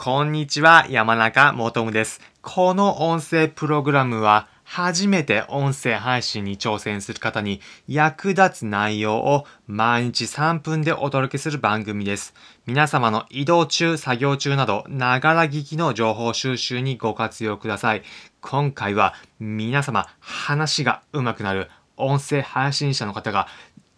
こんにちは、山中もとむです。この音声プログラムは、初めて音声配信に挑戦する方に役立つ内容を毎日3分でお届けする番組です。皆様の移動中、作業中など、ながら聞きの情報収集にご活用ください。今回は皆様、話が上手くなる音声配信者の方が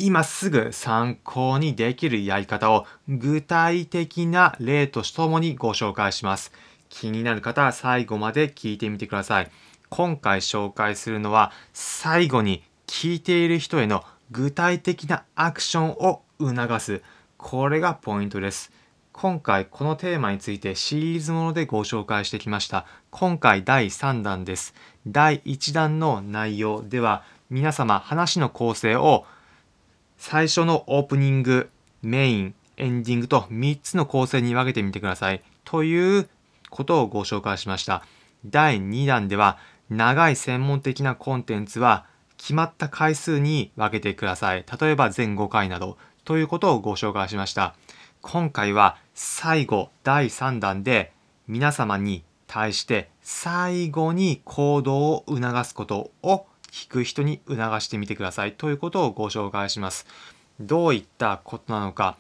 今すぐ参考にできるやり方を具体的な例とともにご紹介します。気になる方は最後まで聞いてみてください。今回紹介するのは最後に聞いている人への具体的なアクションを促す。これがポイントです。今回このテーマについてシリーズものでご紹介してきました。今回第3弾です。第1弾の内容では皆様話の構成を最初のオープニング、メイン、エンディングと3つの構成に分けてみてください。ということをご紹介しました。第2弾では長い専門的なコンテンツは決まった回数に分けてください。例えば全5回などということをご紹介しました。今回は最後第3弾で皆様に対して最後に行動を促すことを聞く人に促してみてくださいということをご紹介します。どういったことなのか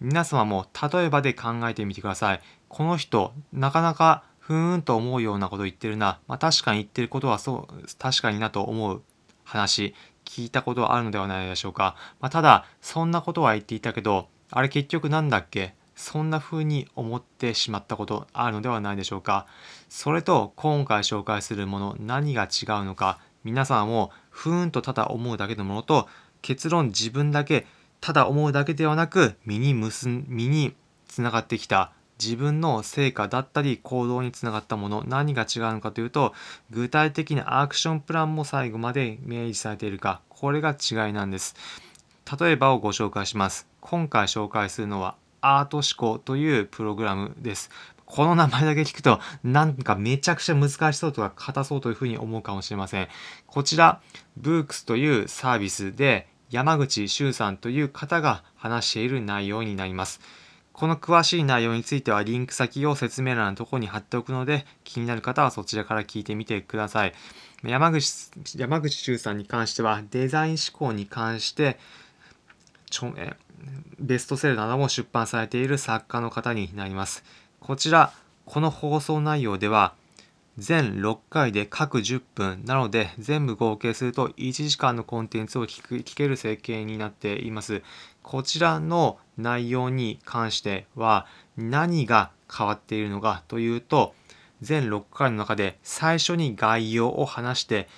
皆様も例えばで考えてみてください。この人なかなかふーんと思うようなこと言ってるな。まあ確かに言ってることはそう確かになと思う話聞いたことはあるのではないでしょうか。まあ、ただそんなことは言っていたけどあれ結局なんだっけ？そんな風に思ってしまったことあるのではないでしょうか。それと今回紹介するもの何が違うのか皆さんもふーんとただ思うだけのものと結論自分だけただ思うだけではなく身に結ん身につながってきた自分の成果だったり行動につながったもの何が違うのかというと具体的なアクションプランも最後まで明示されているかこれが違いなんです。例えばをご紹介します。今回紹介するのはアート思考というプログラムです。この名前だけ聞くとなんかめちゃくちゃ難しそうとか硬そうというふうに思うかもしれません。こちらブークスというサービスで山口周さんという方が話している内容になります。この詳しい内容についてはリンク先を説明欄のところに貼っておくので気になる方はそちらから聞いてみてください。山口山口周さんに関してはデザイン思考に関してちょえベストセラーなども出版されている作家の方になります。こちらこの放送内容では全6回で各10分なので全部合計すると1時間のコンテンツを聞く聞ける設計になっています。こちらの内容に関しては何が変わっているのかというと全6回の中で最初に概要を話して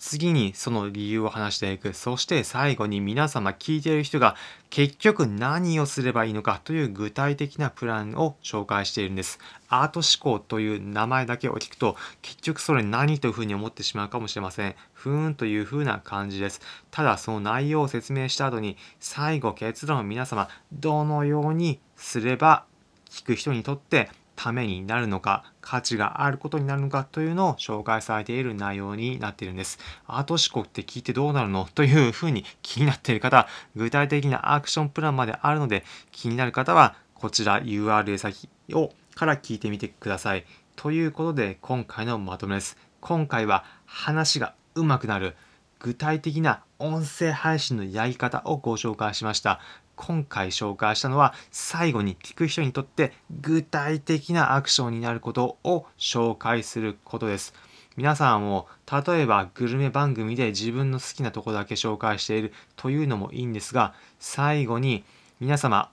次にその理由を話していく。そして最後に皆様聞いている人が結局何をすればいいのかという具体的なプランを紹介しているんです。アート思考という名前だけを聞くと結局それ何というふうに思ってしまうかもしれません。ふーんというふうな感じです。ただその内容を説明した後に最後結論を皆様どのようにすれば聞く人にとってためになるのか価値があることになるのかというのを紹介されている内容になっているんです。アート思考って聞いてどうなるの？というふうに気になっている方具体的なアクションプランまであるので気になる方はこちら URL 先をから聞いてみてください。ということで今回のまとめです。今回は話が上手くなる具体的な音声配信のやり方をご紹介しました。今回紹介したのは最後に聞く人にとって具体的なアクションになることを紹介することです。皆さんも例えばグルメ番組で自分の好きなとこだけ紹介しているというのもいいんですが最後に皆様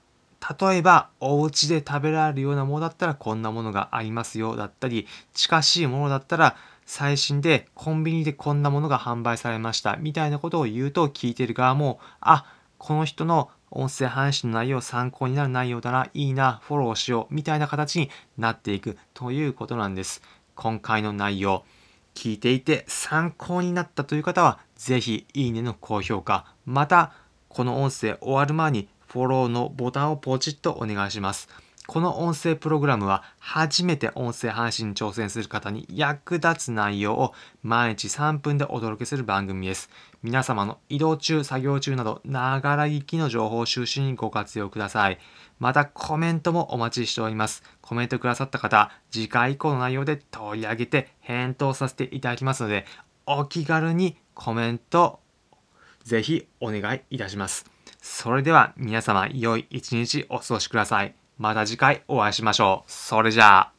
例えばお家で食べられるようなものだったらこんなものがありますよだったり近しいものだったら最新でコンビニでこんなものが販売されましたみたいなことを言うと聞いてる側もあこの人の音声配信の内容参考になる内容だないいなフォローしようみたいな形になっていくということなんです。今回の内容聞いていて参考になったという方はぜひいいねの高評価またこの音声終わる前にフォローのボタンをポチッとお願いします。この音声プログラムは初めて音声配信に挑戦する方に役立つ内容を毎日3分でお届けする番組です。皆様の移動中、作業中など、ながら聞きの情報収集にご活用ください。またコメントもお待ちしております。コメントくださった方、次回以降の内容で取り上げて返答させていただきますので、お気軽にコメント、ぜひお願いいたします。それでは皆様良い一日お過ごしください。また次回お会いしましょう。それじゃあ。